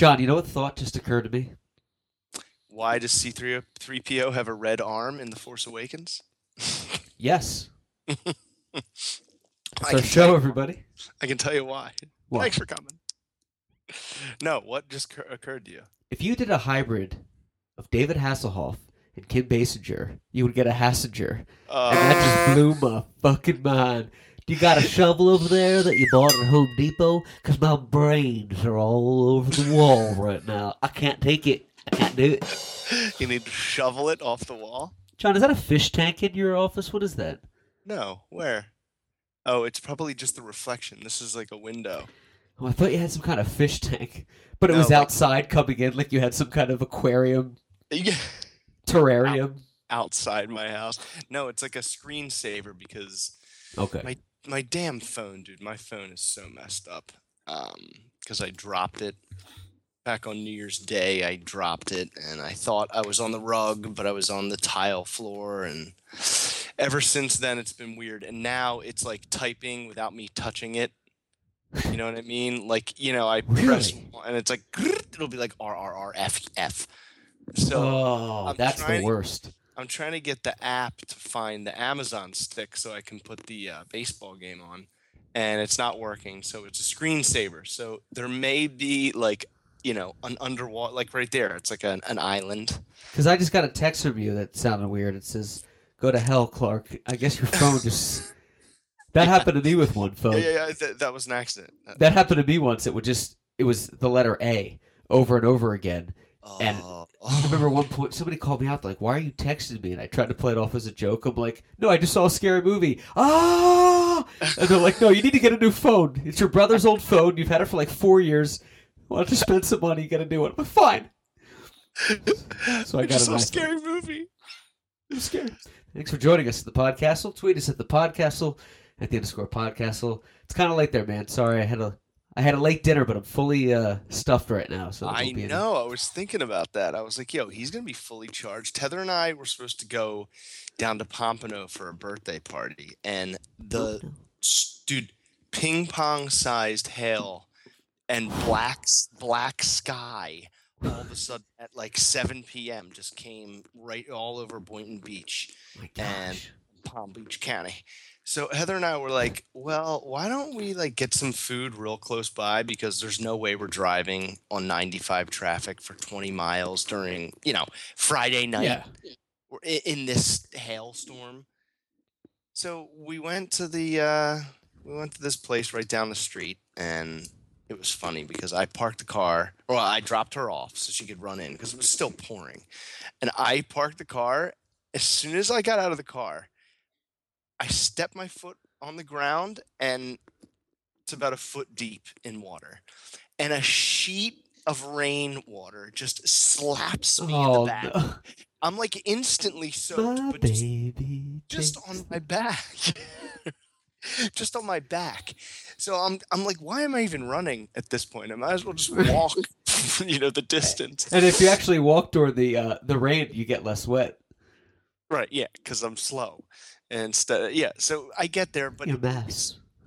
John, you know what thought just occurred to me? Why does C3PO have a red arm in The Force Awakens? Yes. It's our show, everybody. I can tell you why. What? Thanks for coming. No, what just cur- occurred to you? If you did a hybrid of David Hasselhoff and Kim Basinger, you would get a Hassinger. Uh, And that just blew my fucking mind. Do you got a shovel over there that you bought at Home Depot? Because my brains are all over the wall right now. I can't take it. I can't do it. you need to shovel it off the wall? John, is that a fish tank in your office? What is that? No, where? Oh, it's probably just the reflection. This is like a window. Oh, I thought you had some kind of fish tank, but it No, was like- outside coming in like you had some kind of aquarium, Yeah. terrarium. Outside my house. No, it's like a screensaver because Okay. My my damn phone, dude. My phone is so messed up. Um, because I dropped it back on New Year's Day. I dropped it, and I thought I was on the rug, but I was on the tile floor, and ever since then it's been weird. And now it's like typing without me touching it. You know what I mean? Like you know, I press Really? one, and it's like it'll be like R R R F F. So oh, I'm that's the worst. I'm trying to get the app to find the Amazon stick so I can put the uh, baseball game on, and it's not working. So it's a screensaver. So there may be like you know an underwater, like right there. It's like an, an island. Because I just got a text from you that sounded weird. It says, "Go to hell, Clark." I guess your phone just. That happened to me with one phone. Yeah, yeah, yeah. That, that was an accident. That happened to me once. It would just. It was the letter A over and over again. And- oh, I remember one point somebody called me out like, "Why are you texting me?" And I tried to play it off as a joke. I'm like, "No, I just saw a scary movie." Ah! And they're like, "No, you need to get a new phone. It's your brother's old phone. You've had it for like four years. Why don't you spend some money? Get a new one." But fine. So I I got just a saw nice scary movie. I'm scared. Thanks for joining us at the podcastle. Tweet us at the podcastle at the underscore podcastle. It's kind of late there, man. Sorry, I had a I had a late dinner, but I'm fully uh, stuffed right now. So I won't any- know. I was thinking about that. I was like, yo, he's going to be fully charged. Heather and I were supposed to go down to Pompano for a birthday party. And the, Oh, dude, ping pong sized hail and black, black sky all of a sudden at like 7 p.m. just came right all over Boynton Beach, and- Palm Beach County. So Heather and I were like, well, why don't we like get some food real close by because there's no way we're driving on 95 traffic for 20 miles during, you know, Friday night Yeah. in this hailstorm. So we went to the uh we went to this place right down the street and it was funny because I parked the car or I dropped her off so she could run in because it was still pouring. And I parked the car as soon as I got out of the car, I step my foot on the ground and it's about a foot deep in water. And a sheet of rain water just slaps me in Oh the back. no, I'm like instantly soaked, but just, baby. just on my back. just on my back. So I'm I'm like, why am I even running at this point? I might as well just walk, you know, the distance. And if you actually walk toward the uh, the rain, you get less wet. Right, yeah, because I'm slow. Instead, yeah. So I get there, but it-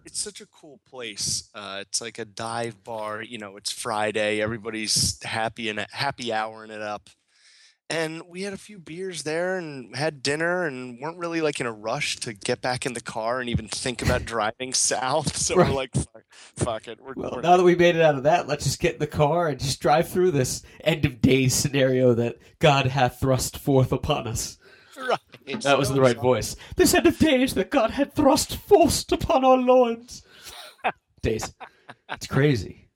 it's such a cool place. Uh, it's like a dive bar. You know, it's Friday. Everybody's happy and happy houring it up. And we had a few beers there and had dinner and weren't really like in a rush to get back in the car and even think about driving south. So Right. we're like, fuck, fuck it. We're, Well, we're now that we made it out of that, let's just get in the car and just drive through this end of days scenario that God hath thrust forth upon us. Right. That was the right voice. This end of days that God had thrust forced upon our loins. days. It's crazy.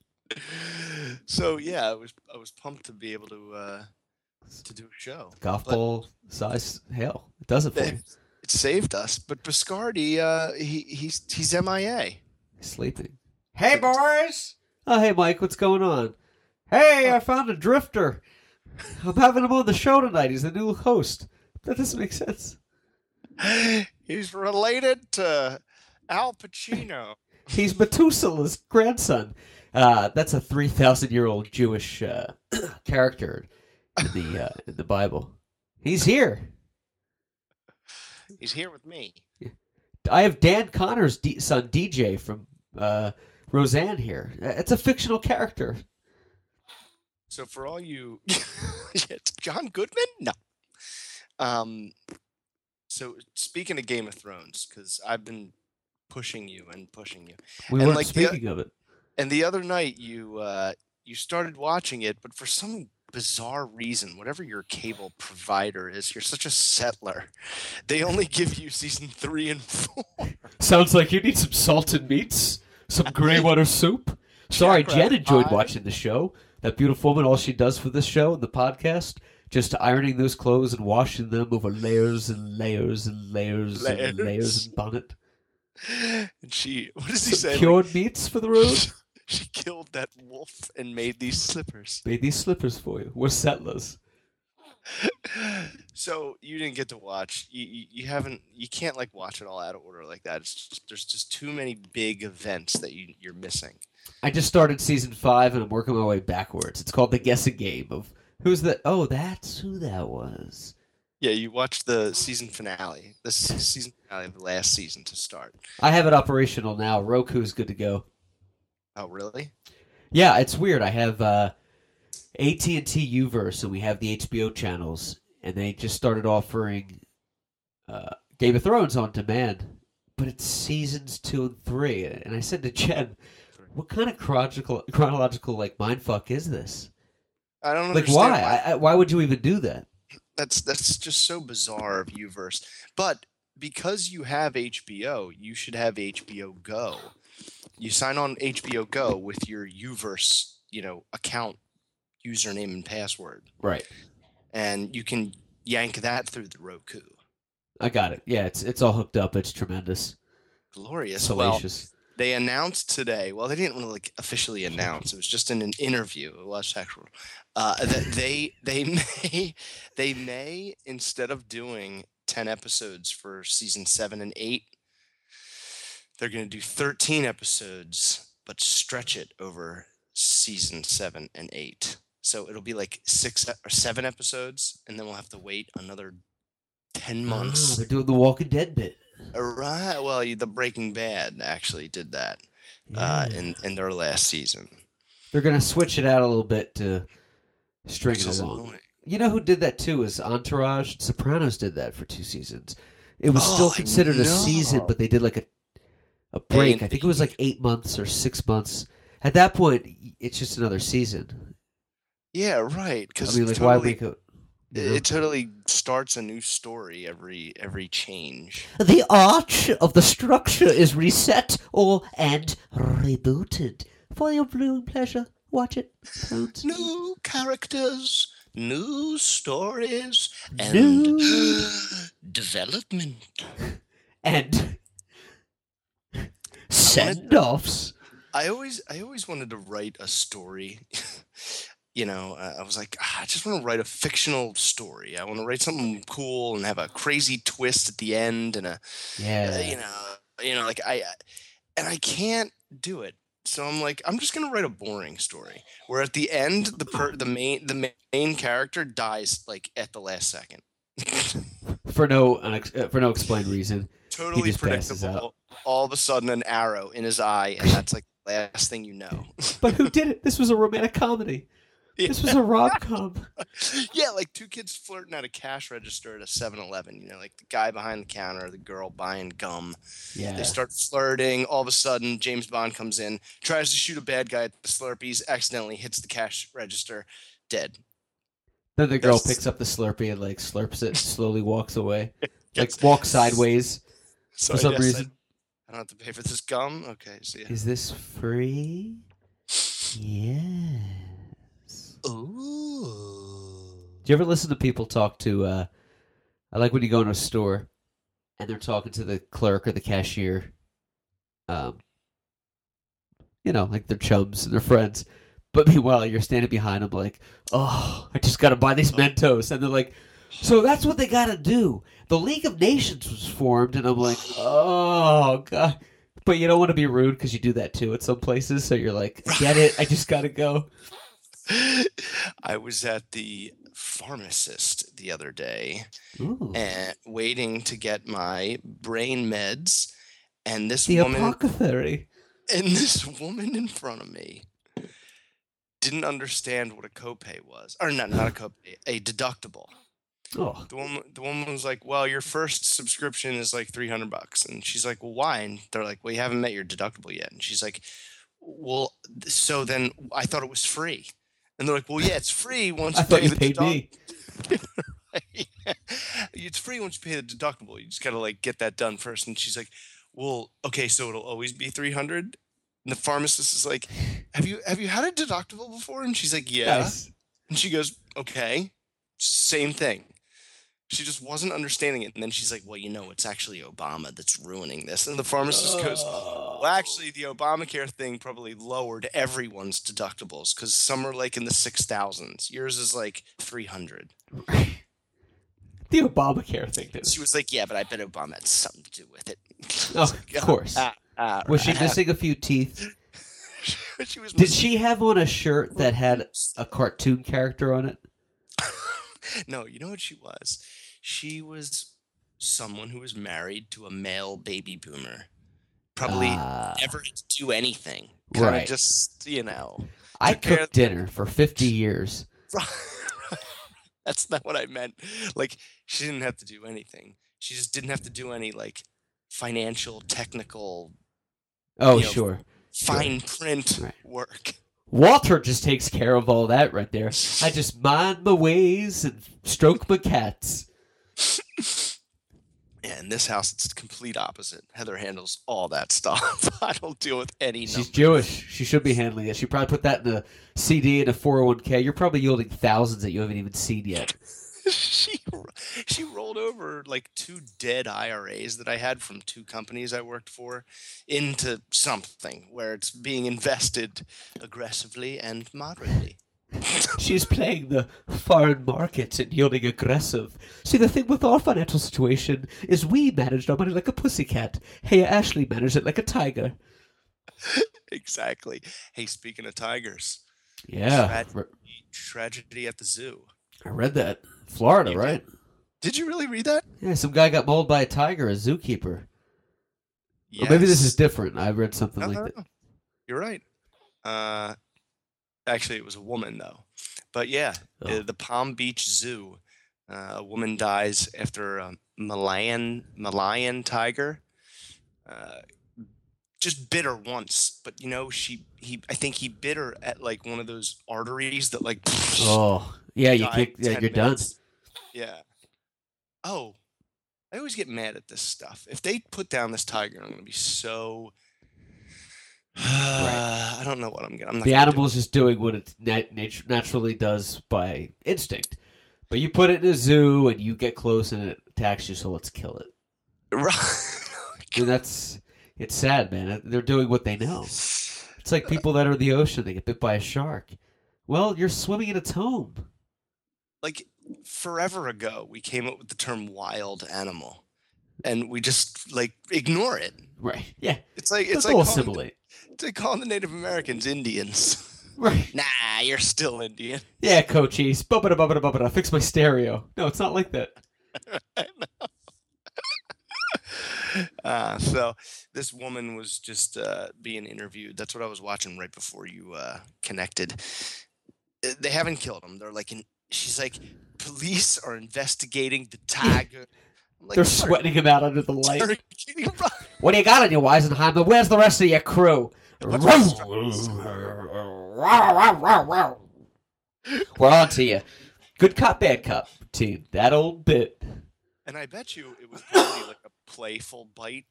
So yeah, I was I was pumped to be able to uh, to do a show. Golf But- ball size hail. It does it for you. It, it saved us, but Biscardi, uh, he he's he's MIA. He's Sleeping. Hey, boys! Oh, hey, Mike, what's going on? Hey, I found a drifter. I'm having him on the show tonight. He's the new host. That doesn't make sense. He's related to Al Pacino. He's Methuselah's grandson. Uh, that's a 3,000 year old Jewish uh, character in the, uh, in the Bible. He's here. He's here with me. I have Dan Connor's D- son, DJ, from uh, Roseanne here. Uh, It's a fictional character. So for all you, John Goodman? No. Um. So speaking of Game of Thrones, because I've been pushing you and pushing you, We And weren't like the- speaking of it. and the other night you uh you started watching it, but for some bizarre reason, whatever your cable provider is, you're such a settler. They only give you season three and four. Sounds like you need some salted meats, some grey water soup. Sorry, Jen enjoyed watching the show. That beautiful woman, all she does for this show and the podcast, just ironing those clothes and washing them over layers and layers and layers and Layers. layers and bonnet. And she, what does he Some say? Like, cured meats for the road. she killed that wolf and made these slippers. Made these slippers for you. We're settlers. so you didn't get to watch. You, you you haven't. You can't like watch it all out of order like that. It's just, there's just too many big events that you you're missing. I just started season five and I'm working my way backwards. It's called the guessing game of who's the. Oh, that's who that was. Yeah, you watched the season finale. The season finale of the last season to start. I have it operational now. Roku's good to go. Oh, really? Yeah, it's weird. I have uh, AT and T Uverse, and we have the HBO channels, and they just started offering uh, Game of Thrones on demand, but it's seasons two and three. And I said to Jen, "What kind of chronological, chronological like mindfuck is this? I don't Like, understand why? I, why would you even do that?" that's that's just so bizarre of Uverse. But because you have HBO, you should have HBO Go. You sign on HBO Go with your Uverse, you know, account username and password, Right. and you can yank that through the Roku. I got it. Yeah, it's it's all hooked up. It's tremendous. Glorious. Well, Salacious. They announced today. Well, they didn't really like officially announce. It was just in an interview. It was sexual. Uh, that they they may they may instead of doing ten episodes for season seven and eight, they're going to do thirteen episodes, but stretch it over season seven and eight. So it'll be like six or seven episodes, and then we'll have to wait another ten Ah, months. they're doing the Walking Dead bit. Right. Well, the Breaking Bad actually did that uh, in in their last season. They're gonna switch it out a little bit to string Which it along. annoying. You know who did that too? Is Entourage? Sopranos did that for two seasons. It was Oh, still considered a season, but they did like a a break. I think it was like eight months or six months. At that point, it's just another season. Yeah, right. I Because mean, like, why totally, make it? you it, it totally starts a new story every every change. The arch of the structure is reset or and rebooted for your viewing pleasure. Watch it. Don't. New characters, new stories, and New- development. And send offs. I always I always wanted to write a story. you know, uh, I was like, "Ah, I just want to write a fictional story. I want to write something cool and have a crazy twist at the end and a uh, Yeah. you know, you know, like I, I- and I can't do it. So I'm like, I'm just gonna write a boring story where at the end the per, the main the main character dies like at the last second. for no uh, for no explained reason. totally just passes out. predictable. All of a sudden, an arrow in his eye, and that's like the last thing you know. But who did it? This was a romantic comedy. This was a rom com. yeah, like two kids flirting at a cash register at a 7-Eleven. You know, like the guy behind the counter, the girl buying gum. Yeah. They start flirting. All of a sudden, James Bond comes in, tries to shoot a bad guy at the Slurpees, accidentally hits the cash register, dead. Then the girl That's- picks up the Slurpee and like slurps it, slowly walks away, like walks sideways So for some I- reason. I, don't have to pay for this gum. Okay, see ya. Is this free? Yes. Ooh. Do you ever listen to people talk to? uh I like when you go in a store and they're talking to the clerk or the cashier. Um, you know, like they're chums and they're friends. But meanwhile, you're standing behind them, like, "Oh, I just got to buy these Mentos," and they're like, "So that's what they got to do." The League of Nations was formed, and I'm like, "Oh God." But you don't want to be rude because you do that too at some places. So you're like, "Get it? I just gotta go." I was at the pharmacist the other day Ooh. and waiting to get my brain meds, and this The woman apothecary. and this woman in front of me didn't understand what a copay was, or not not a copay, a deductible. Oh, The woman the woman was like, "Well, your first subscription is like three hundred bucks," and she's like, "Well, why?" And they're like, "Well, you haven't met your deductible yet," and she's like, "Well, so then I thought it was free," and they're like, "Well, yeah, it's free once I you thought pay you the paid deduct- me. it's free once you pay the deductible. You just gotta like get that done first. And she's like, "Well, okay, so it'll always be three hundred? And the pharmacist is like, "Have you have you had a deductible before?" And she's like, "Yeah." Nice. And she goes, "Okay, same thing." She just wasn't understanding it, and then she's like, "Well, you know, it's actually Obama that's ruining this." And the pharmacist goes. "Well, actually, the Obamacare thing probably lowered everyone's deductibles because some are like in the six thousands. Yours is like three hundred. the Obamacare thing. Did. She was like, "Yeah, but I bet Obama had something to do with it." Oh, of course. Ah, ah, Was she missing a few teeth? she was. Did she have on a shirt that had a cartoon character on it? No, you know what she was. She was someone who was married to a male baby boomer. Probably Ah, never do anything. Kind of Right. just you know. I cooked of- dinner for 50 years. That's not what I meant. Like she didn't have to do anything. She just didn't have to do any like financial, technical, Oh, You know, sure. fine print Right. work. Walter just takes care of all that right there. I just mind my ways and stroke my cats. Yeah, in this house, it's the complete opposite. Heather handles all that stuff. I don't deal with any She's numbers. Jewish. She should be handling it. She probably put that in a CD and a 401k. You're probably yielding thousands that you haven't even seen yet. she she rolled over like two dead IRAs that I had from two companies I worked for into something where it's being invested aggressively and moderately. She's playing the foreign markets and yielding aggressive. See, the thing with our financial situation is we managed our money like a pussycat. Hey, Ashley managed it like a tiger. exactly. Hey, speaking of tigers, Yeah, Tragedy. tragedy at the zoo. I read that. Florida, You right? Did you really read that? Yeah, some guy got mauled by a tiger, a zookeeper. Or maybe this is different. I read something No, like no, that. You're right. Uh, actually, it was a woman though. But yeah, Oh. the Palm Beach Zoo. Uh, a woman dies after a Malayan Malayan tiger. Uh, just bit her once, but you know she he I think he bit her at like one of those arteries that like. Oh, yeah, you can't, yeah, 10 you're done. Yeah. Oh, I always get mad at this stuff. If they put down this tiger, I'm gonna be so. I don't know what I'm. I'm The gonna do just doing what it nat- nat- naturally does by instinct. But you put it in a zoo and you get close and it attacks you, so let's kill it. Right. Oh, and that's it's sad, man. Uh, they're doing what they know. It's like people that are in the ocean, they get bit by a shark. Well, you're swimming in its home. like forever ago, we came up with the term "wild animal," and we just like ignore it. Right. Yeah. It's like it's Let's like all calling, like calling the Native Americans Indians. Right. nah, you're still Indian. Yeah, coachies. Bubbada bubbada bubbada. Fix my stereo. No, it's not like that. uh, so this woman was just uh, being interviewed. That's what I was watching right before you uh, connected. Uh, They haven't killed him. They're like, in, she's like, police are investigating the tiger. Like, They're sweating him out under the light. are you kidding, bro?" What do you got on you, Weisenheimer? Where's the rest of your crew? We're on to you. Good cop, bad cop team. That old bit. And I bet you it was probably like a playful bite.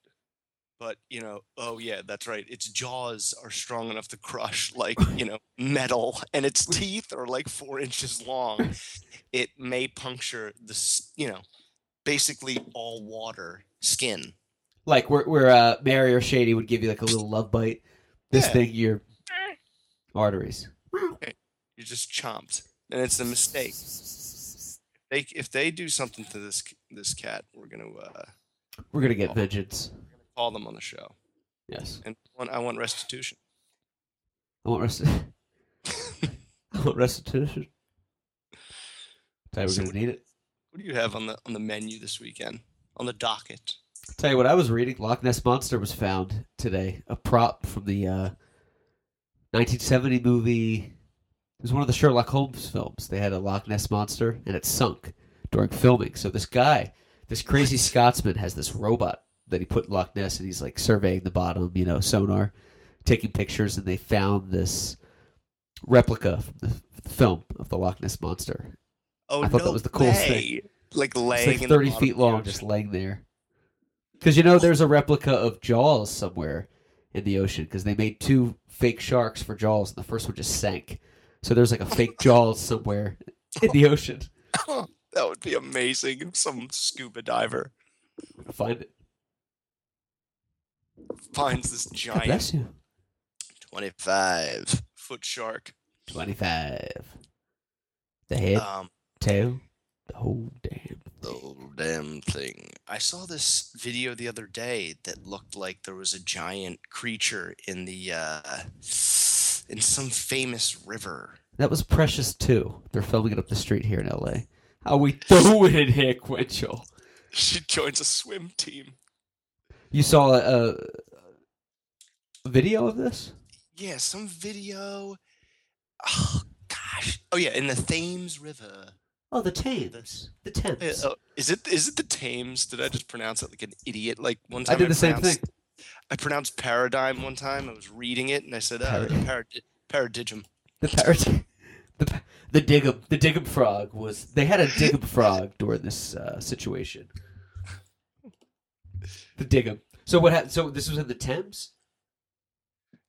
But you know, oh yeah, that's right. Its jaws are strong enough to crush like you know metal, and its teeth are like four inches long. It may puncture the you know, basically all water skin. Like where where uh, Mary or Shady would give you like a little love bite. This Yeah. thing, your arteries. You're just chomped, and it's a mistake. If They if they do something to this this cat, we're gonna uh, We're gonna get vengeance. call them on the show, Yes. and I want, I want restitution. I want rest. I want restitution. You we're So gonna need it. What do you have on the on the menu this weekend? On the docket? Tell you what I was reading. Loch Ness monster was found today. A prop from the uh, 1970 movie It was one of the Sherlock Holmes films. They had a Loch Ness monster, and it sunk during filming. So this guy, this crazy Scotsman, has this robot that he put in Loch Ness, and he's like surveying the bottom, you know, sonar, taking pictures, and they found this replica from the film of the Loch Ness monster. Oh, I thought that no was the coolest way. Like laying It's like thirty feet long, just laying there. Because you know, there's a replica of Jaws somewhere in the ocean. Because they made two fake sharks for Jaws, and the first one just sank. So there's like a fake Jaws somewhere in the ocean. that would be amazing. Some scuba diver Find it. finds this giant bless you. 25 foot shark. Twenty-five. The head, Um, tail, the whole damn. The whole damn thing. I saw this video the other day that looked like there was a giant creature in the uh in some famous river. That was Precious too. They're filming it up the street here in L.A. How we doing it here, Quinchel? She joins a swim team. You saw a, a video of this? Yeah, some video. Oh gosh. Oh yeah, in the Thames River. Oh, the Thames. The Uh, Thames. oh, is it is it the Thames? Did I just pronounce it like an idiot? Like one time I time did the same pronounced- thing. I pronounced paradigm one time. I was reading it and I said uh, Parad- parad- paradigm. The parrot, the pa- the Diggum, the Diggum frog was. They had a Diggum frog during this uh, situation. The Diggum. So what? happened? so this was in the Thames.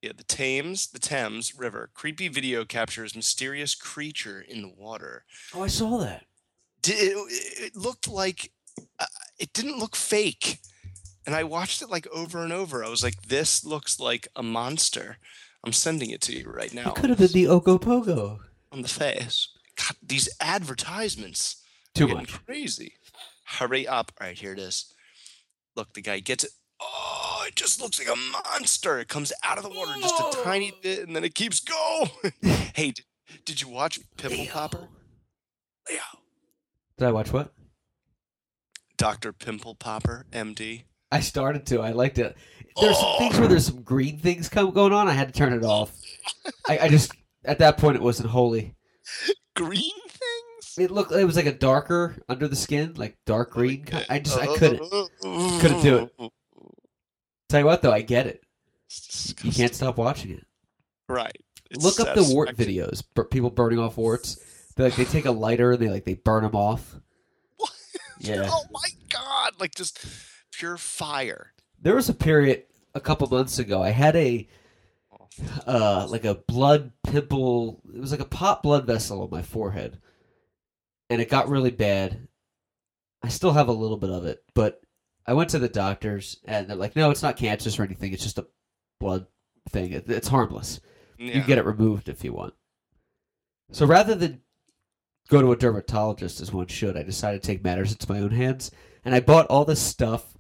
Yeah, the Thames, the Thames River. Creepy video captures mysterious creature in the water. Oh, I saw that. Di- It, it looked like uh, it didn't look fake, and I watched it like over and over. I was like, "This looks like a monster." I'm sending it to you right now. It could have been the Ogopogo. on the face. God, these advertisements Too much. crazy. Hurry up! All right, here it is. Look, the guy gets it. Oh, it just looks like a monster. It comes out of the water just a tiny bit, and then it keeps going. hey, did, did you watch Pimple Popper? Leo. Did I watch what? Dr. Pimple Popper, MD. I started to. I liked it. There's some things where there's some green things come going on. I had to turn it off. I, I just at that point it wasn't holy. Green things? It looked. It was like a darker under the skin, like dark green. I just. I couldn't. couldn't do it. Tell you what though, I get it. You can't stop watching it. Right. It's Look up the wart videos. People burning off warts. They like they take a lighter and they like they burn them off. What? Yeah. Oh my god! Like just pure fire. There was a period a couple months ago. I had a uh like a blood pimple. It was like a pot blood vessel on my forehead, and it got really bad. I still have a little bit of it, but I went to the doctors and they're like, "No, it's not cancerous or anything. It's just a blood thing. It, it's harmless. You Yeah. can get it removed if you want." So rather than go to a dermatologist as one should, I decided to take matters into my own hands, and I bought all this stuff.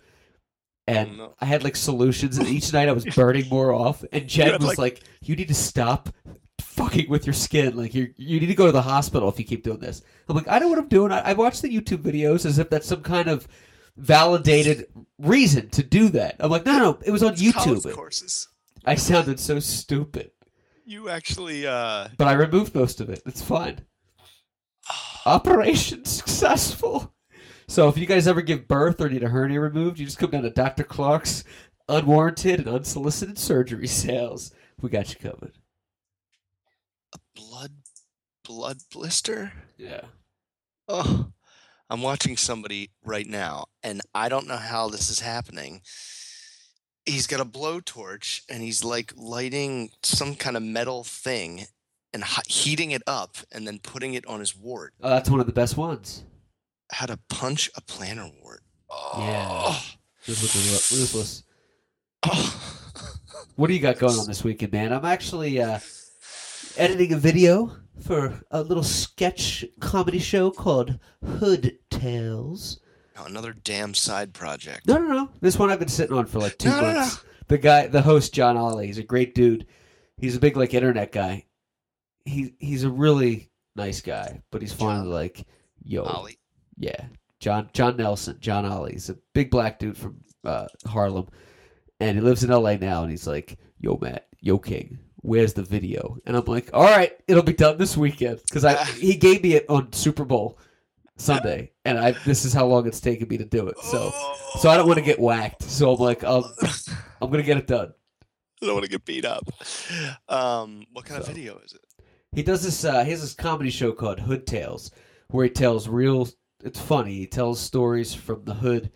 And Oh, no. I had like solutions, and each night I was burning more off. And Jen was like, "You need to stop fucking with your skin. Like you, you need to go to the hospital if you keep doing this." I'm like, "I know what I'm doing. I, I watch the YouTube videos as if that's some kind of validated reason to do that." I'm like, "No, no, it was on It's YouTube." courses. I sounded so stupid, You actually uh but I removed most of it. It's fine. Operation successful. So if you guys ever give birth or need a hernia removed, you just come down to Dr. Clark's unwarranted and unsolicited surgery sales. We got you covered. a blood blood blister. Yeah. Oh, I'm watching somebody right now, and I don't know how this is happening. He's got a blowtorch, and he's like lighting some kind of metal thing and heating it up, and then putting it on his wart. Oh, that's one of the best ones. How to punch a plantar wart. Oh, Yeah. Ruthless. Ruthless. oh. What do you got going on this weekend, man? I'm actually uh, editing a video for a little sketch comedy show called Hood Tales. Oh, Another damn side project. No, no, no. This one I've been sitting on for like two No, no, no. months. The guy, the host, John Ollie, he's a great dude. He's a big like internet guy. He he's a really nice guy, but he's finally like, yo, Ollie. yeah, John John Nelson, John Ollie. He's a big black dude from uh, Harlem, and he lives in L.A. now. And he's like, yo, Matt, yo, King, Where's the video? And I'm like, all right, it'll be done this weekend because I he gave me it on Super Bowl Sunday, and I this is how long it's taken me to do it. So so I don't want to get whacked. So I'm like, um, I'm gonna get it done. I don't want to get beat up. Um, what kind So. of video is it? He does this. Uh, he has this comedy show called Hood Tales, where he tells real. It's funny. He tells stories from the hood,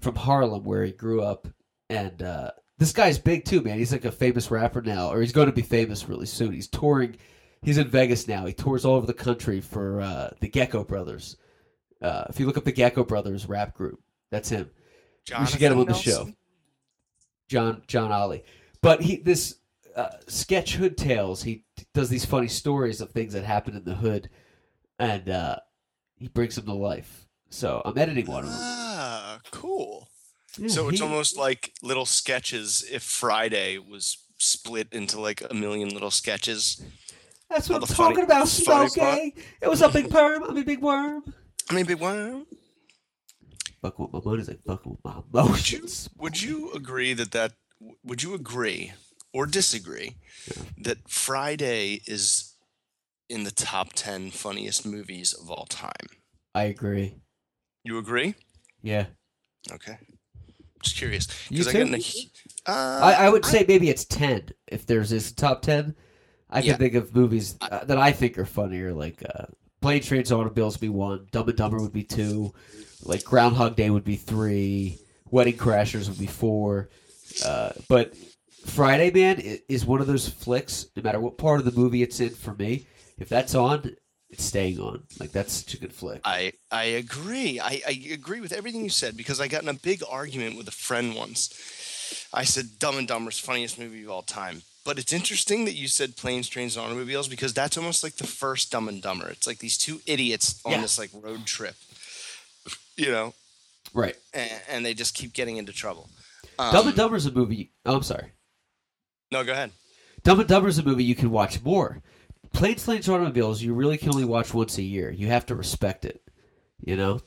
from Harlem, where he grew up, and uh, this guy's big too, man. He's like a famous rapper now, or he's going to be famous really soon. He's touring. He's in Vegas now. He tours all over the country for uh, the Gecko Brothers. Uh, if you look up the Gecko Brothers rap group, that's him. we should get him on the Jonathan show. John John Ollie. But he this uh, sketch hood tales. He does these funny stories of things that happen in the hood, and uh, he brings them to life. So I'm editing one of them. Ah, cool. Yeah, so it's he- almost like little sketches if Friday was split into like a million little sketches. that's all what I'm funny- talking about, Smokey. It was a big perm. I'm a big worm. I mean, big worm. Fucking with my money's like fucking with my Would you emotions. would you agree that that would you agree or disagree that Friday is in the top ten funniest movies of all time? I agree. You agree? Yeah, Okay. Just curious You because I got in a. too? he- Uh, I, I would say maybe it's ten. If there's this top ten, I can Yeah. think of movies uh, that I think are funnier, like uh, Plane, Trains, Automobiles would be one, Dumb and Dumber would be two, like Groundhog Day would be three, Wedding Crashers would be four. Uh, but Friday Man is one of those flicks. No matter what part of the movie it's in, for me, if that's on, it's staying on. Like that's such a good flick. I I agree. I, I agree with everything you said because I got in a big argument with a friend once. I said Dumb and Dumber's funniest movie of all time. But it's interesting that you said Planes, Trains, and Automobiles because that's almost like the first Dumb and Dumber. It's like these two idiots on Yeah. this like road trip, you know, Right. and, and they just keep getting into trouble. Dumb Um, and Dumber's a movie. Oh, I'm sorry. No, go ahead. Dumb and Dumber's a movie you can watch more. Planes, Trains, Automobiles, you really can only watch once a year. You have to respect it. You know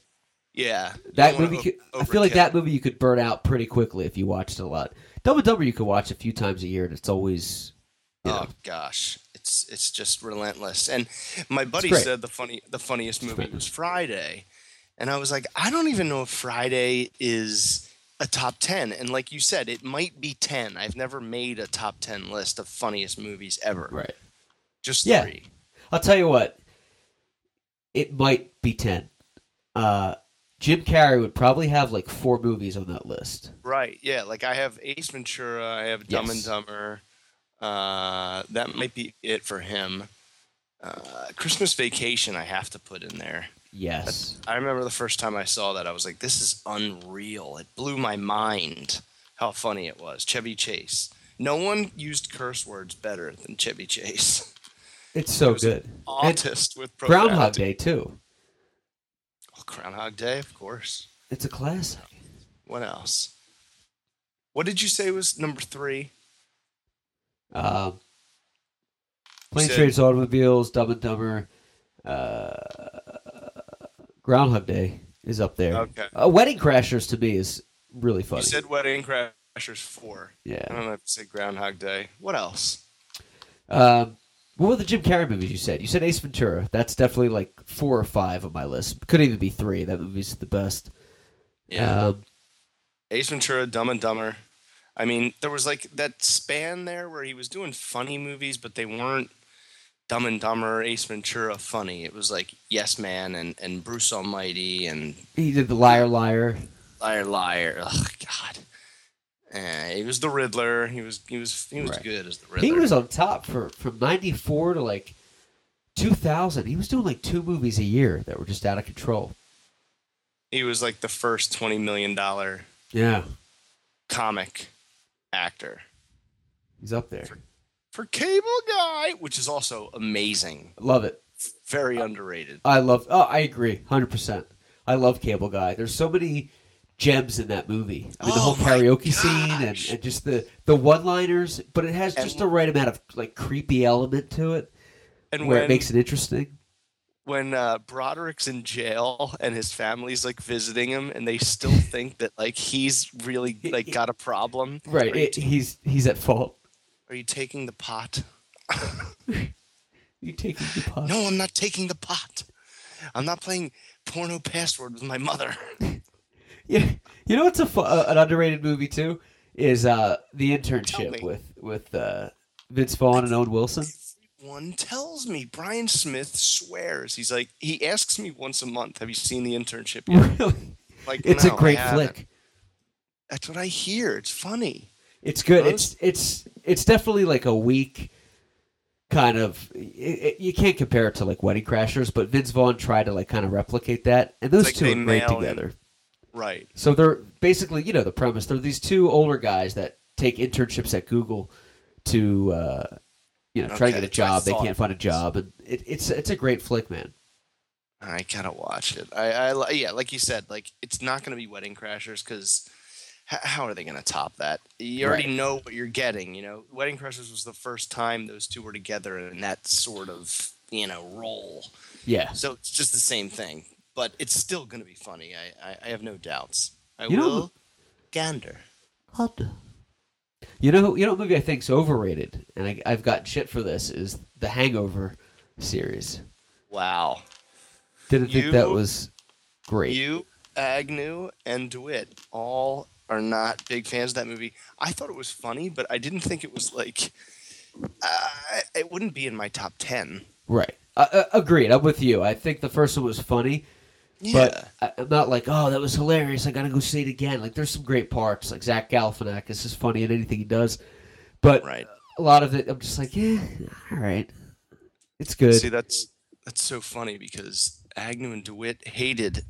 Yeah, that movie. Could, I feel like that movie you could burn out pretty quickly if you watched it a lot. And Dumber you could watch a few times a year, and it's always. You oh, know, Oh gosh, it's it's just relentless. And my buddy said the funny the funniest movie great. was Friday, and I was like, I don't even know if Friday is a top ten. And like you said, it might be ten. I've never made a top ten list of funniest movies ever. right. Just Yeah. three. I'll tell you what. It might be ten. Uh, Jim Carrey would probably have like four movies on that list. Right. Yeah. Like I have Ace Ventura. I have Dumb and Dumber. Uh, that might be it for him. Uh, Christmas Vacation. I have to put in there. Yes. I remember the first time I saw that, I was like, this is unreal. It blew my mind how funny it was. Chevy Chase. No one used curse words better than Chevy Chase. It's so good. Autist with Groundhog. Day too. Oh, Groundhog Day, of course. It's a classic. What else? What did you say was number three? Um, Planes, said- Trains, Automobiles, Dumb and Dumber, uh, Groundhog Day is up there. Okay. Uh, Wedding Crashers to me is really funny. You said Wedding Crashers four. Yeah. I don't know if you said Groundhog Day. What else? Um, what were the Jim Carrey movies you said? You said Ace Ventura. That's definitely like four or five on my list. Could even be three. That movie's the best. Um, Ace Ventura, Dumb and Dumber. I mean, there was like that span there where he was doing funny movies, but they weren't Dumb and Dumber, Ace Ventura funny. It was like Yes Man and, and Bruce Almighty and he did the Liar Liar. Liar Liar. Ugh, God. Eh, he was the Riddler. He was he was he was Right. good as the Riddler. He was on top for from '94 to like 2000. He was doing like two movies a year that were just out of control. he was like the first twenty million dollar Yeah, comic actor he's up there. for Cable Guy, which is also amazing. Love it. Very underrated. I love. Oh, I agree, hundred percent. I love Cable Guy. There's so many gems in that movie. I mean, the Oh whole my karaoke scene and, and just the the one-liners, but it has just And- the right amount of like creepy element to it, And where when it makes it interesting. when uh, Broderick's in jail and his family's like visiting him, and they still think that like he's really like got a problem. Right, it, he's he's at fault. are you taking the pot? You taking the pot? No, I'm not taking the pot. I'm not playing porno password with my mother. Yeah, you know what's a fu- uh, an underrated movie too is uh the internship with with uh, Vince Vaughn and Owen Wilson. One tells me Brian Smith swears he's like he asks me once a month, "Have you seen the internship yet?" Really, Like it's "No, a great flick. That's what I hear. It's funny. It's good. It's it's it's definitely like a weak kind of. It, it- you can't compare it to like Wedding Crashers, but Vince Vaughn tried to like kind of replicate that, and those like two are great nail him. Right. So they're basically, you know, the premise. They're these two older guys that take internships at Google to, uh, you know, try to get a that's what I job. They can't find a job, and it, it's it's a great flick, man. I gotta watch it. I, I yeah, like you said, like it's not gonna be Wedding Crashers because h- how are they gonna top that? You already Right. know what you're getting. You know, Wedding Crashers was the first time those two were together in that sort of you know role. Yeah, So it's just the same thing, but it's still gonna be funny. I I, I have no doubts. I You know- will gander. you know, you know, movie I think's overrated, and I, I've got shit for this is the Hangover series. Wow. Didn't think that was great. You, Agnew, and DeWitt all are not big fans of that movie. I thought it was funny, but I didn't think it was like. Uh, it wouldn't be in my top ten. Right. Uh, uh, agreed. I'm with you. I think the first one was funny, Yeah. but I, I'm not like, oh, that was hilarious. I gotta go see it again. Like, there's some great parts. Like Zach Galifianakis is funny in anything he does, but right. a lot of it, I'm just like, yeah, all right, it's good. See, that's that's so funny because Agnew and DeWitt hated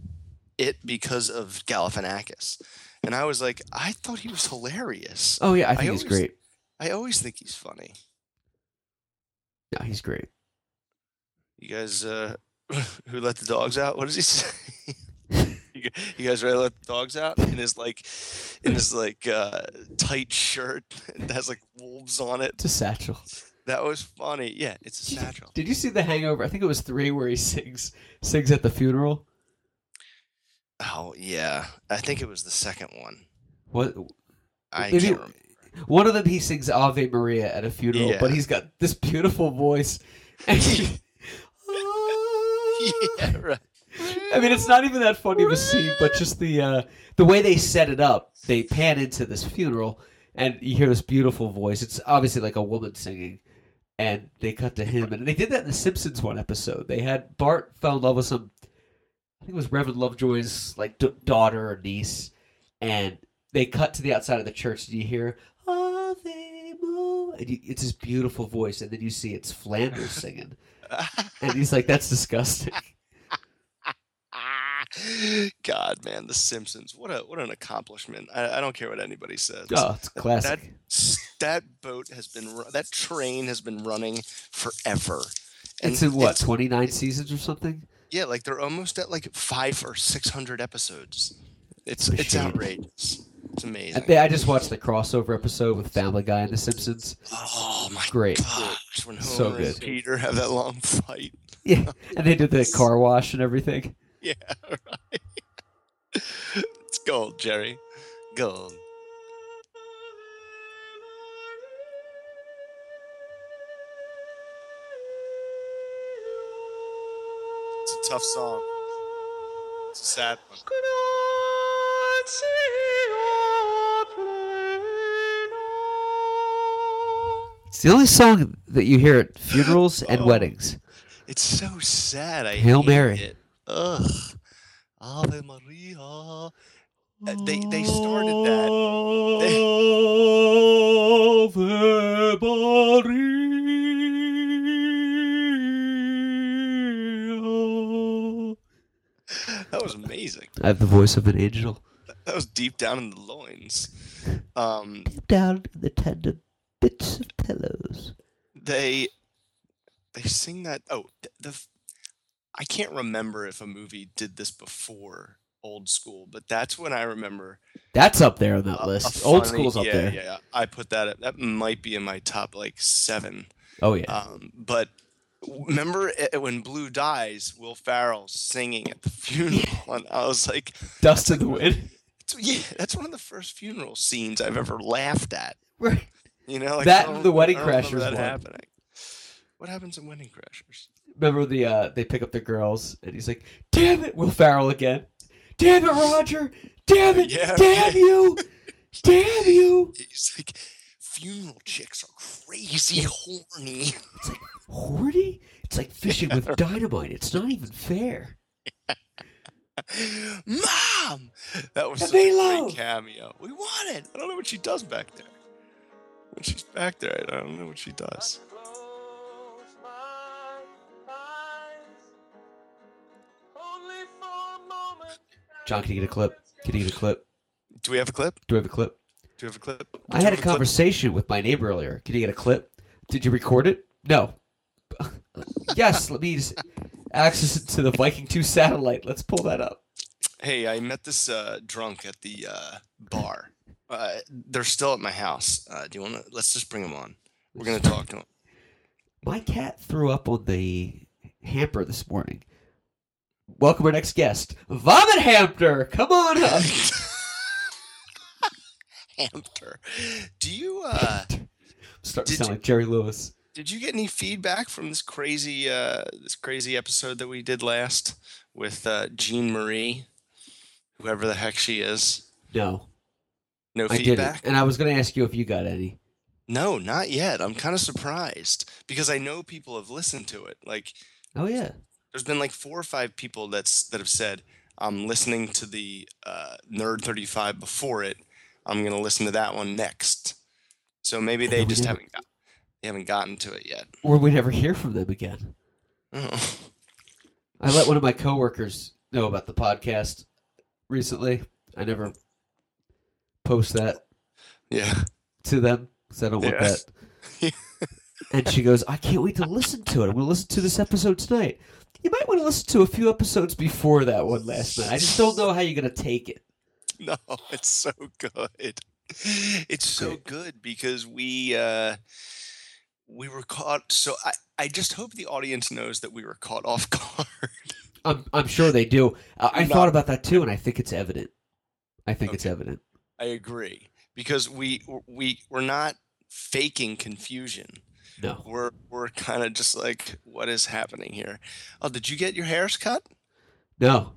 it because of Galifianakis, and I was like, I thought he was hilarious. oh yeah, I I think he's always- great. I always think he's funny. No, he's great. You guys, uh, who let the dogs out? What does he say? you, guys ready to let the dogs out? In his like, in his like uh, tight shirt that has like wolves on it. It's a satchel. That was funny. Yeah, it's a satchel. Did you see the Hangover? I think it was three where he sings sings at the funeral. Oh yeah, I think it was the second one. What I can't remember. one of them he sings Ave Maria at a funeral, Yeah. but he's got this beautiful voice. And he- yeah, right. I mean, it's not even that funny of a scene, but just the uh, the way they set it up. They pan into this funeral, and you hear this beautiful voice. It's obviously like a woman singing, and they cut to him. And they did that in the Simpsons one episode. They had Bart fell in love with some, I think it was Reverend Lovejoy's like d- daughter or niece, and they cut to the outside of the church, and you hear Ave Maria. And you, it's this beautiful voice, and then you see it's Flanders singing, and he's like, "That's disgusting." God, man, The Simpsons. What a what an accomplishment. I, I don't care what anybody says. Oh, it's classic. That that boat has been that train has been running forever. it's in what twenty nine seasons or something. Yeah, like they're almost at like five or six hundred episodes. It's It's it's outrageous. It's amazing. thi- I just watched the crossover episode with Family Guy and The Simpsons. oh my Great. gosh, when Homer So and good. Peter have that long fight. Yeah, and they did the car wash and everything. Yeah, right. it's gold, Jerry. Gold. It's a tough song. It's a sad one. It's the only song that you hear at funerals and Oh. weddings. It's so sad. I Hail hate Mary. It. Ugh. Ave Maria. Uh, they they started that. Ave Maria. That was amazing. I have the voice of an angel. That was deep down in the loins. Um, Down in the tender bits of pillows. they they sing that. Oh, th- the I can't remember if a movie did this before old school, but that's when I remember That's up there on that a- a list. Old funny- school's up yeah, there. Yeah, yeah. I put that. At, that might be in my top like seven. Oh yeah. Um, but remember it, when Blue dies, Will Ferrell singing at the funeral, and I was like, Dust in the wind. yeah, that's one of the first funeral scenes I've ever laughed at. Right. You know, like, That I and don't- the Wedding I don't remember Crashers that one. happening. What happens in Wedding Crashers? Remember the uh they pick up the girls and he's like, "Damn it, Will Ferrell again! Damn it, Roger! Damn it! Yeah. Damn you! Damn you!" He's like, funeral chicks are crazy horny. It's like horny. It's like fishing with dynamite. It's not even fair. Mom! That was such a great cameo. We want it. I don't know what she does back there. When she's back there, I don't know what she does. John, can you get a clip? Can you get a clip? Do we have a clip? Do we have a clip? Do we have a clip? I had a have clip? conversation with my neighbor earlier. Can you get a clip? Did you record it? No. yes, let me just access it to the Viking 2 satellite. Let's pull that up. Hey, I met this uh, drunk at the uh, bar. Uh, they're still at my house. Uh, do you want to? Let's just bring them on. We're gonna talk to them. My cat threw up on the hamper this morning. Welcome our next guest, Vomit Hamper. Come on up. Hamster, do you uh, Start to sound you- like Jerry Lewis. did you get any feedback from this crazy uh, this crazy episode that we did last with uh, Jean Marie, whoever the heck she is? No, No I feedback. didn't. And I was going to ask you if you got any. No, not yet. I'm kind of surprised because I know people have listened to it. Like, Oh yeah. there's been like four or five people that's that have said, "I'm listening to the uh, Nerd 35 before it. I'm gonna listen to that one next." So maybe they just haven't got, they haven't gotten to it yet. Or we never hear from them again. Oh. I let one of my coworkers know about the podcast recently. I never post that Yeah. to them because I don't want Yeah. that. and she goes, I can't wait to listen to it. I'm going to listen to this episode tonight. You might want to listen to a few episodes before that one last night. I just don't know how you're going to take it. No, it's so good. It's so good because we uh we were caught so I I just hope the audience knows that we were caught off guard. I'm, I'm sure they do. Uh, I thought about that too, and I think it's evident. I think it's evident. I agree because we we we're not faking confusion. No. We're we're kind of just like what is happening here? Oh, did you get your hairs cut? No.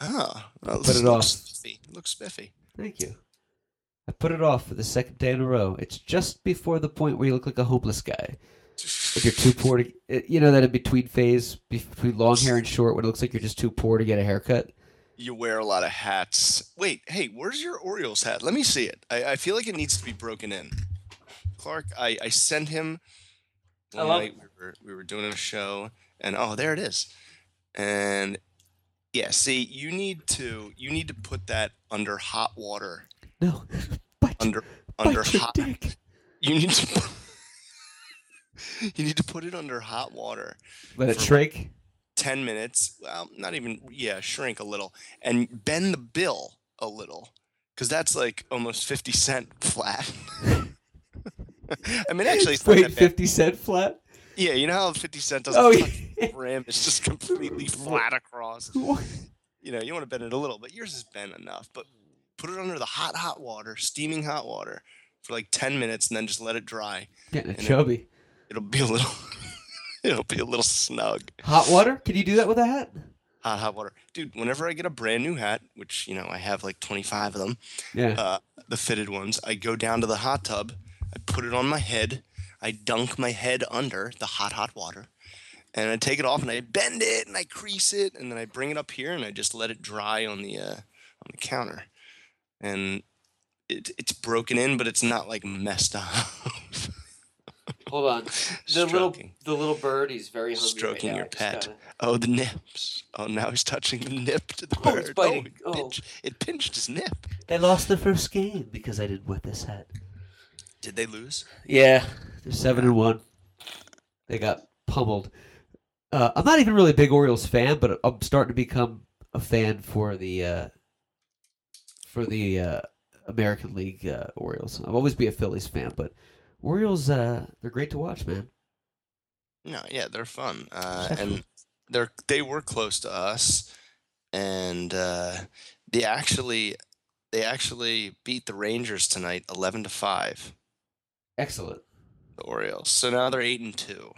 Oh, well, Put it looks off. Spiffy. It looks spiffy. Thank you. I put it off for the second day in a row. It's just before the point where you look like a hopeless guy. If you're too poor to, eh, you know that in between phase between long hair and short, when it looks like you're just too poor to get a haircut. You wear a lot of hats. Wait, hey, where's your Orioles hat? Let me see it. I, I feel like it needs to be broken in. Clark, I, I sent him I one love- night. We were, we were doing a show, and oh, there it is. And yeah, see, you need to you need to put that under hot water. No, bite, Under bite under your hot. dick. You need to. Put, you need to put it under hot water. Let it For- shrink. 10 minutes well not even yeah shrink a little and bend the bill a little because that's like almost 50 cent flat i mean actually it's Wait, fifty cent flat. yeah you know how 50 cent doesn't Oh yeah. rim it's just completely flat across you know you want to bend it a little but yours is bent enough but put it under the hot hot water steaming hot water for like 10 minutes and then just let it dry Getting a it- chubby. it'll be a little it'll be a little snug Hot water? Can you do that with a hat? hot hot water dude whenever i get a brand new hat which you know i have like 25 of them Yeah. uh, the fitted ones i go down to the hot tub i put it on my head i dunk my head under the hot hot water and i take it off and i bend it and i crease it and then i bring it up here and i just let it dry on the uh, on the counter and it, it's broken in but it's not like messed up Hold on. The Stroking. the little bird, he's very hungry right Stroking now. your pet. gotta- oh the nips oh now he's touching the nip to the Oh, it's bird biting. it, Oh. pinched, it pinched his nip They lost the first game because I didn't wet this hat. did they lose Yeah, they're seven and one. They got pummeled. Uh, I'm not even really a big Orioles fan, but I'm starting to become a fan for the uh, for the uh, American League uh, Orioles. I'll always be a Phillies fan, but Orioles uh, they're great to watch, man. No, yeah, they're fun, uh, and they're they were close to us, and uh, they actually they actually beat the Rangers tonight, eleven to five. Excellent. The Orioles, so now they're eight and two.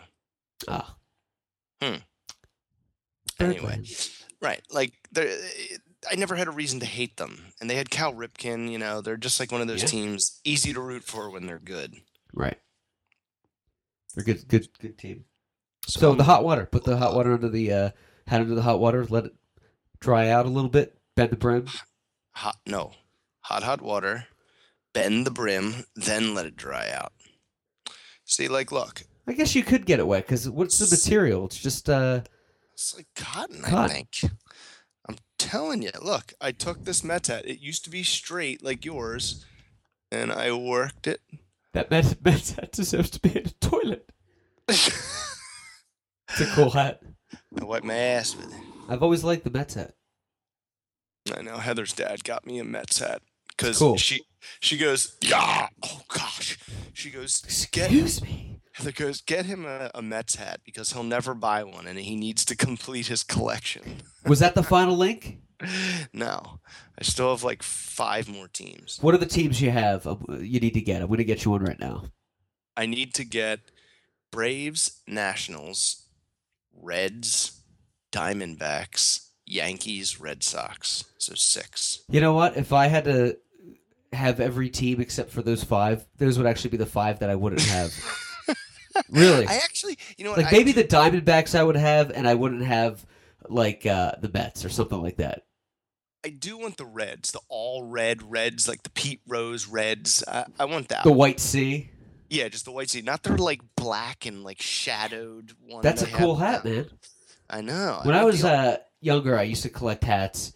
Ah. Hmm. Fair Anyway. Right. Like they're I never had a reason to hate them. And they had Cal Ripken, you know, they're just like one of those Yeah. teams easy to root for when they're good. Right. They're good, good, good team. So the hot water. Put the hot water under the uh, hat under the hot water. Let it dry out a little bit. Bend the brim. hot no. Hot hot water, bend the brim, then let it dry out. See, like look, I guess you could get it wet because what's the material? It's just uh, it's like cotton, I think. I'm telling you, look, I took this Metat. It used to be straight like yours, and I worked it. That meant, meant that deserves to be in a toilet. It's a cool hat. I wiped my ass with it. I've always liked the Mets hat. I know Heather's dad got me a Mets hat because Cool. she she goes yeah oh gosh she goes get Excuse me. Heather goes get him a, a Mets hat because he'll never buy one and he needs to complete his collection. Was that the final link? no, I still have like five more teams. What are the teams you have? uh, You need to get. I'm going to get you one right now. I need to get Braves, Nationals, Reds, Diamondbacks, Yankees, Red Sox. So six. You know what? If I had to have every team except for those five, those would actually be the five that I wouldn't have. really? I actually, you know what? like maybe do- the Diamondbacks I would have, and I wouldn't have like uh, the Mets or something like that. I do want the Reds, the all red Reds, like the Pete Rose Reds. I, I want that. The White Sea. yeah, just the white seat, not their like black and like shadowed one. That's a cool hat, man. I know. When I want was uh, younger, I used to collect hats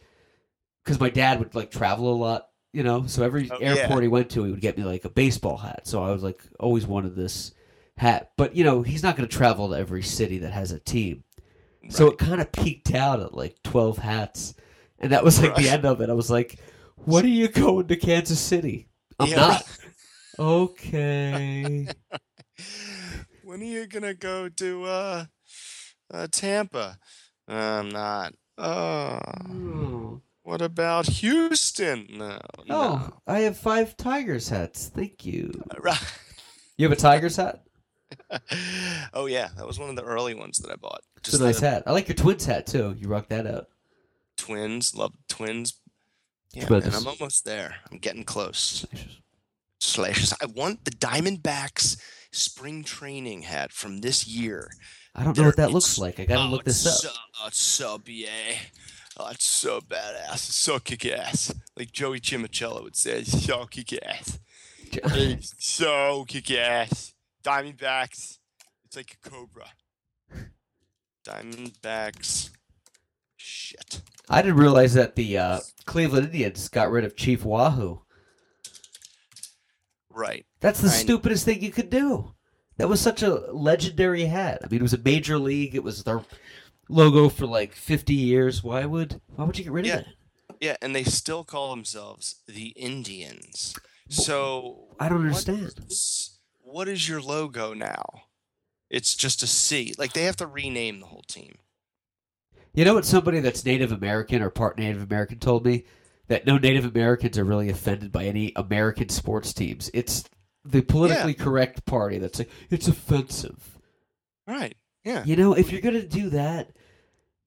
because my dad would like travel a lot, you know. So every Oh, airport yeah. he went to, he would get me like a baseball hat. So I was like always wanted this hat, but you know he's not going to travel to every city that has a team. So it kind of peaked out at like twelve hats, and that was like the end of it. I was like, "What are you going to Kansas City?" I'm Yeah, not. Okay. when are you gonna go to uh, uh Tampa? I'm not. Oh, oh. what about Houston? No, Oh, I have five Tigers hats. Thank you. Right. You have a Tigers hat? oh yeah, that was one of the early ones that I bought. It's a nice the hat. I like your twins hat too. You rock that out. Twins, love twins. Yeah, Tremendous. and I'm almost there. I'm getting close. Slashes. I want the Diamondbacks spring training hat from this year. I don't know what that looks like. I gotta Oh, look it's this So, up. oh, it's so BA. Oh, it's so badass. It's so kick ass. Like Joey Chimicello would say, it's so kick ass. It's so kick ass. Diamondbacks. It's like a cobra. Diamondbacks. Shit. I didn't realize that the uh, Cleveland Indians got rid of Chief Wahoo. Right. That's the I- stupidest thing you could do. That was such a legendary hat. I mean, it was a major league. It was their logo for like 50 years. Why would why would you get rid Yeah. of it? Yeah, and they still call themselves the Indians. So I don't understand. is- what is your logo now? It's just a C. Like they have to rename the whole team. You know what somebody that's Native American or part Native American told me? That no Native Americans are really offended by any American sports teams. It's the politically correct party that's like, it's offensive. Right. Yeah. You know, if you're going to do that,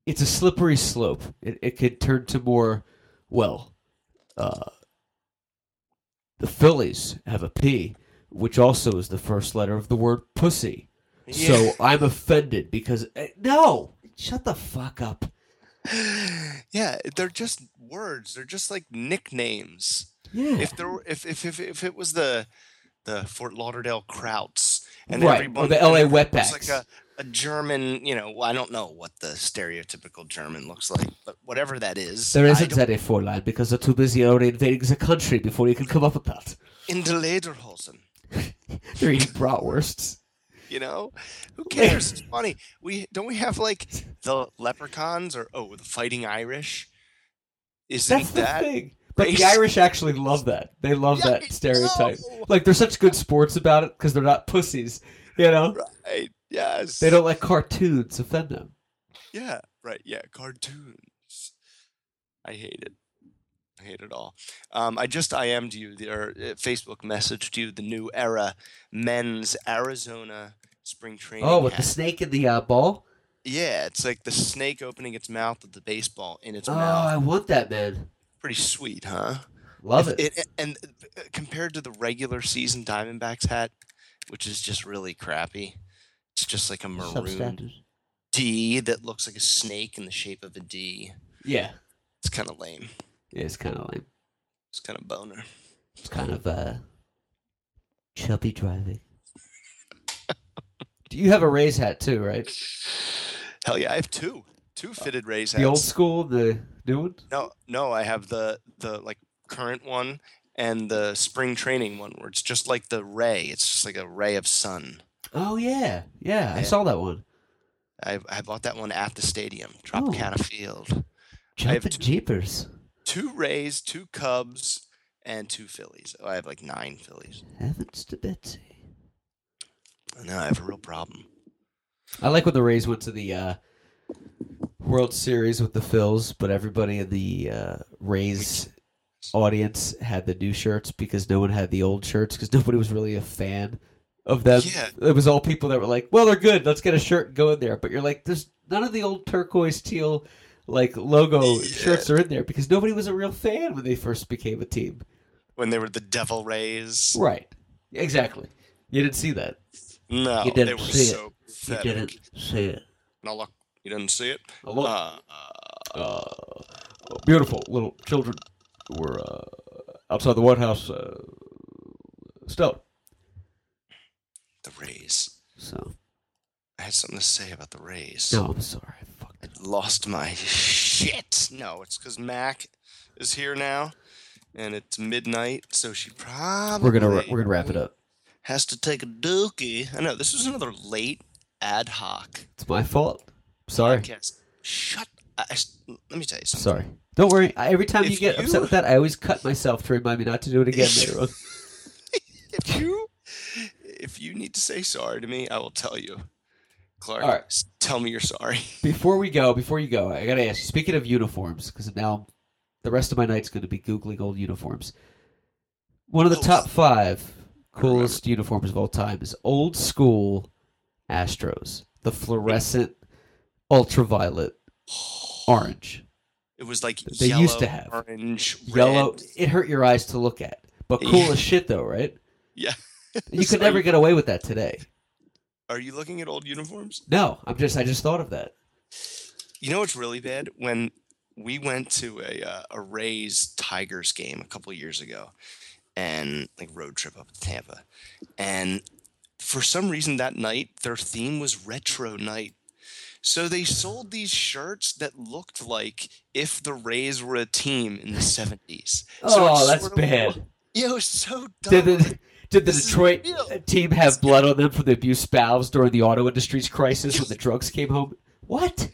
it's a slippery slope. It, it could turn to more, well, uh, the Phillies have a P, which also is the first letter of the word pussy. Yeah. So I'm offended because, eh, no, shut the fuck up. yeah, they're just words. They're just like nicknames. Yeah. If there were, if if if, if it was the the Fort Lauderdale Krauts and Right, or everyone the LA and it was Wetbacks. like a, a German, you know, I don't know what the stereotypical German looks like, but whatever that is, There isn't any Fräulein because they're too busy already invading the country before you can come up with that. in the Lederhosen. They're eating bratwursts. You know, who cares? It's funny. We don't we have like the leprechauns or oh the fighting Irish. Isn't That's the that thing. But the Irish actually love that. They love Yeah, I that stereotype. know. Like they're such good sports about it because they're not pussies. You know, right? Yes. they don't let cartoons offend them. Yeah, right. Yeah, cartoons. I hate it. I hate it all. Um, I just IM'd you, the, or uh, Facebook messaged you the new era men's Arizona spring training. Oh, with the snake and the uh, ball. yeah, it's like the snake opening its mouth with the baseball in its Oh, mouth. Oh, I want that, man. Pretty sweet, huh? Love If it. And uh, compared to the regular season Diamondbacks hat, which is just really crappy, it's just like a maroon D that looks like a snake in the shape of a D. Yeah, It's kind of lame. It's kind of lame. It's kind of boner. It's kind of uh, chubby driving. Do you have a Rays hat too, right? Hell yeah, I have two, two fitted Rays hats. Uh, The old school, the new one. No, no, I have the the like current one and the spring training one, where it's just like the ray. It's just like a ray of sun. Oh yeah, yeah. I Yeah. saw that one. I I bought that one at the stadium, Oh. Tropicana Field. I have Jumping two- jeepers. Two Rays, two Cubs, and two Phillies. Oh, I have like nine Phillies. Heavens to Betsy. Now I have a real problem. I like when the Rays went to the uh, World Series with the Phils, but everybody in the uh, Rays audience had the new shirts because no one had the old shirts because nobody was really a fan of them. Yeah. It was all people that were like, "Well, they're good. Let's get a shirt and go in there." But you're like, "There's none of the old turquoise teal like logo Yeah. shirts are in there because nobody was a real fan when they first became a team." When they were the Devil Rays. Right. Exactly. You didn't see that. No, You they didn't were see it. so pathetic. see it. No, look, you didn't see it. Oh, look. Uh, uh, uh, beautiful little children were uh, outside the White House. Uh, stellar. the Rays. So I had something to say about the Rays. no, I'm sorry. Lost my shit. No, it's because Mac is here now, and it's midnight, so she probably We're gonna we're gonna wrap it up. has to take a dookie. I know this was another late ad hoc It's my fault. Sorry. podcast. Shut. I, let me tell you something. Sorry. Don't worry. I, every time you get you- upset with that, I always cut myself to remind me not to do it again later on. If you if you need to say sorry to me, I will tell you. Clark, All right. tell me you're sorry. Before we go, before you go, I gotta ask you. Speaking of uniforms, because now the rest of my night's going to be googling old uniforms. One of the top five coolest uniforms of all time is old school Astros, the fluorescent, ultraviolet orange, It was like They yellow, used to have. orange, yellow. red. It hurt your eyes to look at, but cool Yeah. as shit though, right? Yeah. You could never get away with that today. Are you looking at old uniforms? No, I'm just I just thought of that. You know what's really bad? When we went to a uh, a Rays Tigers game a couple years ago, and like road trip up to Tampa, and for some reason that night their theme was retro night. So they sold these shirts that looked like if the Rays were a team in the seventies. Oh, that's bad. Yeah, it was so dumb. Did the did the This Detroit team have blood on them from the abused spouse during the auto industry's crisis when the drugs came home? What?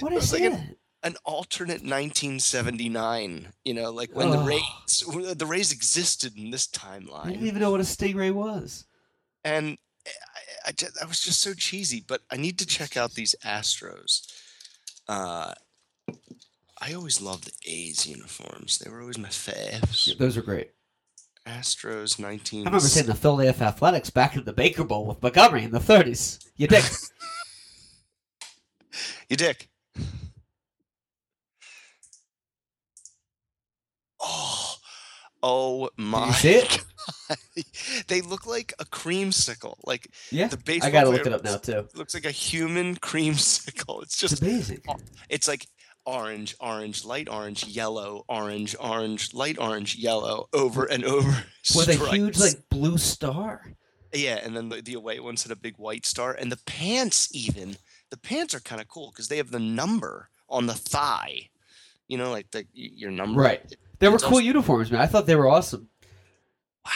What is like an- that? an alternate 1979. You know, like when the Rays the Rays existed in this timeline. I didn't even know what a stingray was. and I, I, I was just so cheesy. But I need to check out these Astros. Uh, I always loved the A's uniforms. They were always my faves. Those are great. Astros 19. I remember seeing the Philadelphia Athletics back in the Baker Bowl with Montgomery in the 30s. You dick. You dick. Oh, oh my! see it? God. they look like a creamsicle. Like Yeah, the baseball I gotta look it up now too. looks like a human creamsicle. It's It's just amazing. it's like orange, orange, light orange, yellow, orange, orange, light orange, yellow, over and over. With a huge like blue star. Yeah, and then the, the away ones had a big white star, and the pants even the pants are kind of cool because they have the number on the thigh. You know, like the your number. Right. They were cool also- uniforms, man. I thought they were awesome. Wow,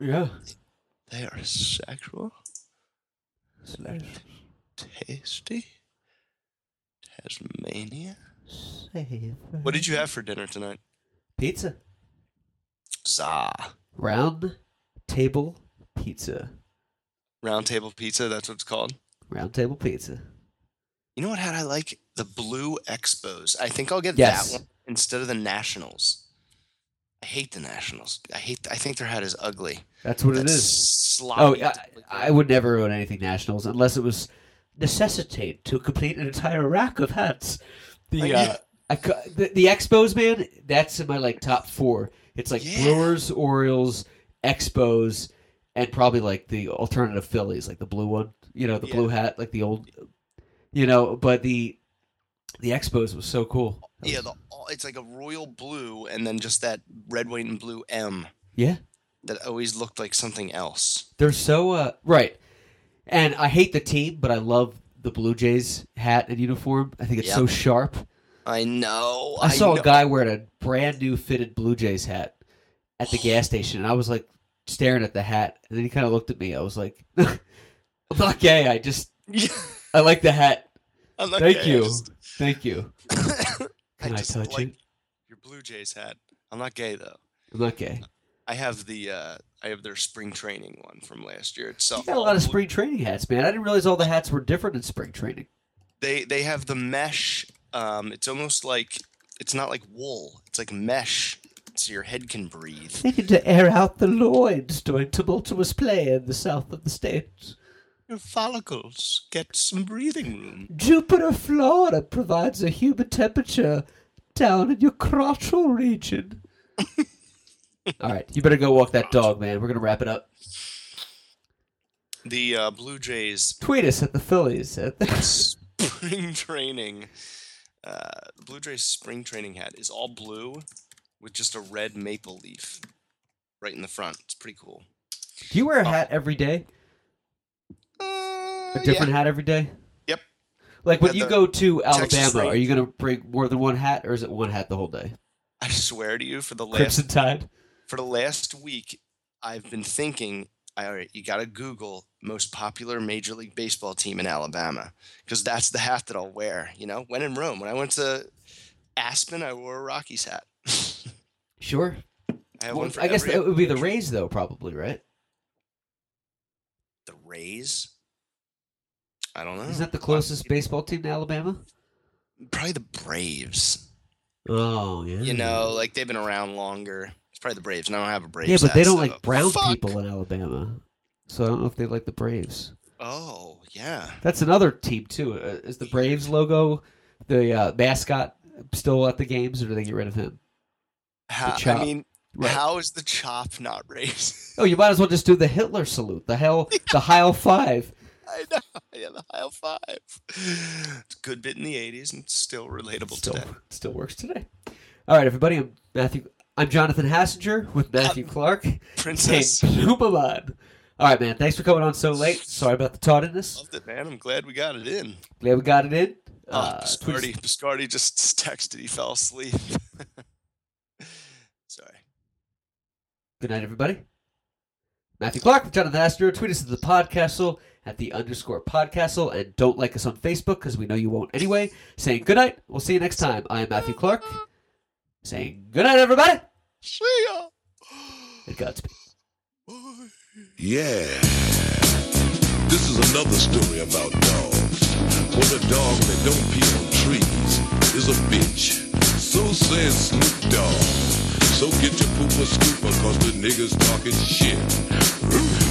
Yeah. they are sexual, tasty, Tasmania. What did you have for dinner tonight? Pizza. Za. Round table pizza. Round table pizza. That's what it's called. Round table pizza. You know what hat I like? The blue Expos. I think I'll get Yes. that one instead of the Nationals. I hate the Nationals. I hate. I think their hat is ugly. That's what it That's is. Sloppy. Oh, I. I would never own anything Nationals unless it was necessitate to complete an entire rack of hats. The Oh, uh. I, the, the Expos, man, that's in my like top four. It's like Yeah. Brewers, Orioles, Expos, and probably like the alternative Phillies, like the blue one. You know, the Yeah. blue hat, like the old. You know, but the the Expos was so cool. Yeah, the, it's like a royal blue, and then just that red, white, and blue M yeah. that always looked like something else. They're so uh right. And I hate the team, but I love the Blue Jays hat and uniform. I think it's so sharp. I know. I saw know. a guy wearing a brand new fitted Blue Jays hat at the gas station, and I was like staring at the hat, and then he kind of looked at me. I was like, "I'm not gay. I just I like the hat. I'm not Thank gay, I you. just- Thank you. I Can I, touch like it? your Blue Jays hat. I'm not gay though. I'm not gay. I have the uh I have their spring training one from last year. It's uh, You got a lot of spring training hats, man. I didn't realize all the hats were different in spring training. They they have the mesh. Um, it's almost like it's not like wool. It's like mesh, so your head can breathe. They need to air out the loins during tumultuous play in the south of the state. Your follicles get some breathing room. Jupiter, Florida provides a humid temperature down in your crotchal region. All right, you better go walk that dog, man. We're gonna wrap it up. The uh, Blue Jays Tweet us at the Phillies. At the... spring training. Uh, the Blue Jays spring training hat is all blue with just a red maple leaf right in the front. It's pretty cool. Do you wear a hat every day? Uh, A different hat every day? Yep. Like when Yeah, you the go to Texas Alabama, are you gonna bring more than one hat, or is it one hat the whole day? I swear to you, for the last Crimson Tide. For the last week, I've been thinking. All right, you got to Google most popular Major League Baseball team in Alabama because that's the hat that I'll wear. You know, when in Rome, when I went to Aspen, I wore a Rockies hat. Sure. I Well, I guess that would be the. Rays, though, probably, right? The Rays. I don't know. Isn't that the closest baseball team to Alabama? Probably the Braves. Oh, yeah. You know, like they've been around longer. It's probably the Braves, and I don't have a Braves. Yeah, but they don't so- like brown Fuck! people in Alabama. So I don't know if they like the Braves. Oh yeah. That's another team too. Uh, is the Braves logo the uh, mascot still at the games, or do they get rid of him? How, I mean, Right. how is the chop not raised? Oh, you might as well just do the Hitler salute, the hell, the Heil Five. I know. Yeah, the Heil Five. It's a good bit in the '80s and still relatable Still, today. still works today. All right, everybody. I'm Matthew. I'm Jonathan Hassinger with Matthew Clark. Princess. All right, man. Thanks for coming on so late. Sorry about the tardiness. Loved it, man. I'm glad we got it in. Glad we got it in. Oh, Uh, Biscardi, Biscardi just texted he fell asleep. Sorry. Good night, everybody. Matthew Clark with Jonathan Astor. Tweet us at the podcastle at the underscore podcastle and don't like us on Facebook because we know you won't anyway. Saying good night. We'll see you next time. I am Matthew Clark. Saying good night, everybody. See ya. And Godspeed. Bye. Yeah. This is another story about dogs. For the dog that don't pee on trees is a bitch. So says Snoop Dogg. So get your pooper scooper cause the niggas talking shit.